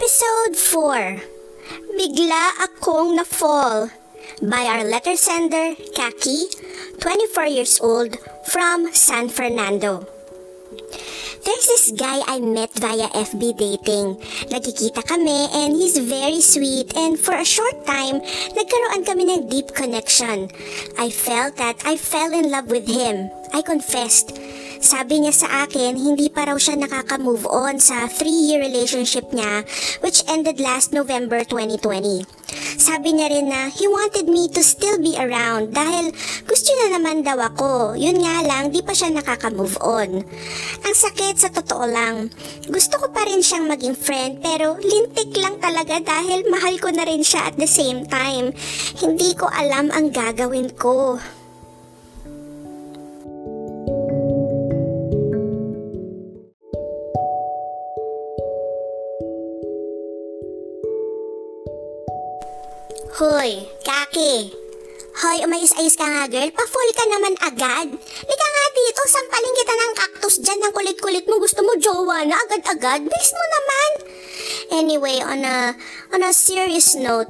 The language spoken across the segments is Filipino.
Episode 4 Bigla akong na-fall by our letter sender, Kaki, 24 years old, from San Fernando. There's this guy I met via FB dating. Nagkikita kami and he's very sweet and for a short time, nagkaroon kami ng deep connection. I felt that I fell in love with him. I confessed. Sabi niya sa akin, hindi pa raw siya nakaka-move on sa 3-year relationship niya which ended last November 2020. Sabi niya rin na he wanted me to still be around dahil gusto niya naman daw ako. Yun nga lang, di pa siya nakaka-move on. Ang sakit sa totoo lang. Gusto ko pa rin siyang maging friend pero lintik lang talaga dahil mahal ko na rin siya at the same time. Hindi ko alam ang gagawin ko. Hoy, Kaki. Hoy, umayos-ayos ka nga girl. Pa-full ka naman agad. Lika nga dito, sampaling kita ng cactus dyan ng kulit-kulit mo. Gusto mo jowa na agad-agad? Bilis mo naman. Anyway, on a, on a serious note,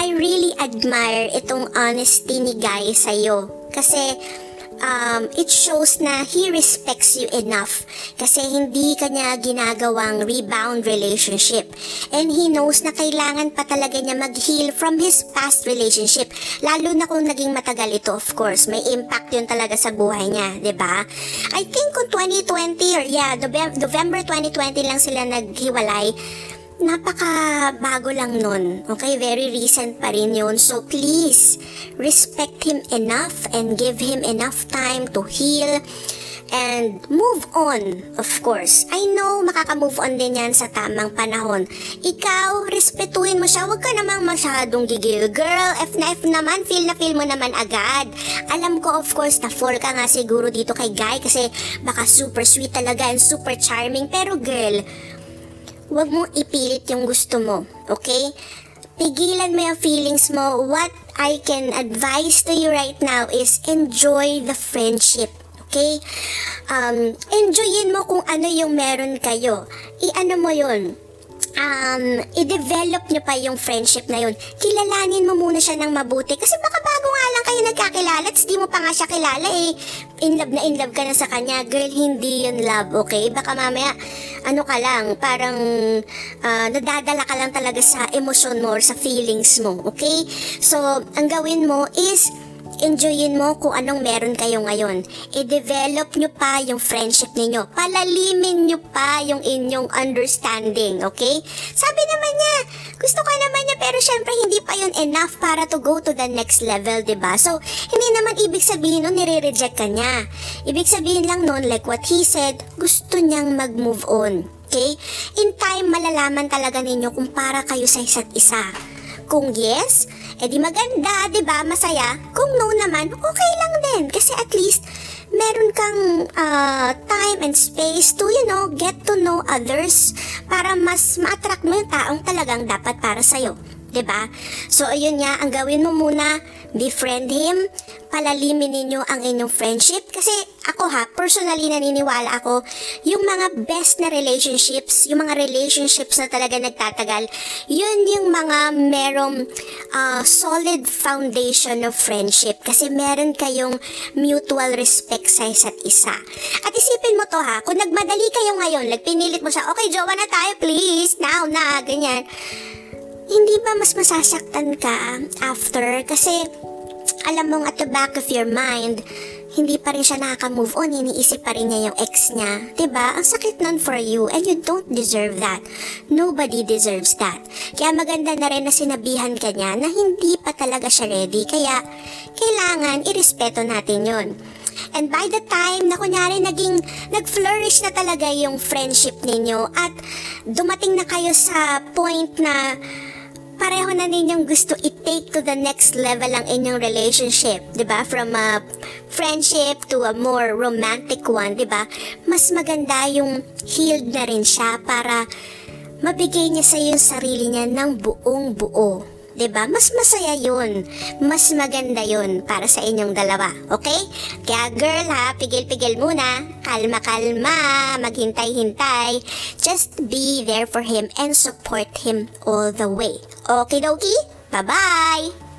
I really admire itong honesty ni Guy sa'yo. Kasi, um, it shows na he respects you enough kasi hindi kanya ginagawang rebound relationship. And he knows na kailangan pa talaga niya mag-heal from his past relationship. Lalo na kung naging matagal ito, of course. May impact yun talaga sa buhay niya, ba? I think kung 2020 or yeah, November 2020 lang sila naghiwalay, napaka bago lang nun. Okay, very recent pa rin yun. So please, respect him enough and give him enough time to heal and move on, of course. I know, makaka-move on din yan sa tamang panahon. Ikaw, respetuhin mo siya. Huwag ka namang masyadong gigil. Girl, F na F naman, feel na feel mo naman agad. Alam ko, of course, na fall ka nga siguro dito kay Guy kasi baka super sweet talaga and super charming. Pero girl, Huwag mong ipilit yung gusto mo, okay? Pigilan mo yung feelings mo. What I can advise to you right now is enjoy the friendship. Okay? Um, enjoyin mo kung ano yung meron kayo. I-ano mo yun um, i-develop nyo pa yung friendship na yun. Kilalanin mo muna siya ng mabuti. Kasi baka bago nga lang kayo nagkakilala at di mo pa nga siya kilala eh. In love na in love ka na sa kanya. Girl, hindi yun love, okay? Baka mamaya, ano ka lang, parang uh, nadadala ka lang talaga sa emosyon mo or sa feelings mo, okay? So, ang gawin mo is enjoyin mo kung anong meron kayo ngayon. I-develop nyo pa yung friendship ninyo. Palalimin nyo pa yung inyong understanding, okay? Sabi naman niya, gusto ka naman niya pero syempre hindi pa yun enough para to go to the next level, ba diba? So, hindi naman ibig sabihin nun nire-reject ka niya. Ibig sabihin lang nun, like what he said, gusto niyang mag-move on. Okay? In time, malalaman talaga ninyo kung para kayo sa isa't isa. Kung yes, edi maganda, 'di ba? Masaya. Kung no naman, okay lang din kasi at least meron kang uh, time and space to, you know, get to know others para mas ma-attract mo yung taong talagang dapat para sa'yo. Ba? So ayun nga, ang gawin mo muna, befriend him, palalimin ninyo ang inyong friendship kasi ako ha, personally naniniwala ako, yung mga best na relationships, yung mga relationships na talaga nagtatagal, yun yung mga merong uh, solid foundation of friendship kasi meron kayong mutual respect sa isa't isa. At isipin mo to ha, kung nagmadali kayo ngayon, like pinilit mo siya, okay, jowa na tayo please, now na, ganyan hindi ba mas masasaktan ka after? Kasi alam mong at the back of your mind, hindi pa rin siya nakaka-move on, iniisip pa rin niya yung ex niya. ba? Diba? Ang sakit nun for you and you don't deserve that. Nobody deserves that. Kaya maganda na rin na sinabihan ka niya na hindi pa talaga siya ready. Kaya kailangan irespeto natin yon. And by the time na kunyari naging nag-flourish na talaga yung friendship ninyo at dumating na kayo sa point na pareho na ninyong gusto i-take to the next level ang inyong relationship, 'di ba? From a friendship to a more romantic one, 'di ba? Mas maganda yung healed na rin siya para mabigay niya sa iyo sarili niya ng buong buo. 'di ba? Mas masaya 'yun. Mas maganda 'yun para sa inyong dalawa, okay? Kaya girl ha, pigil-pigil muna. Kalma-kalma, maghintay-hintay. Just be there for him and support him all the way. Okay, dokie? Bye-bye!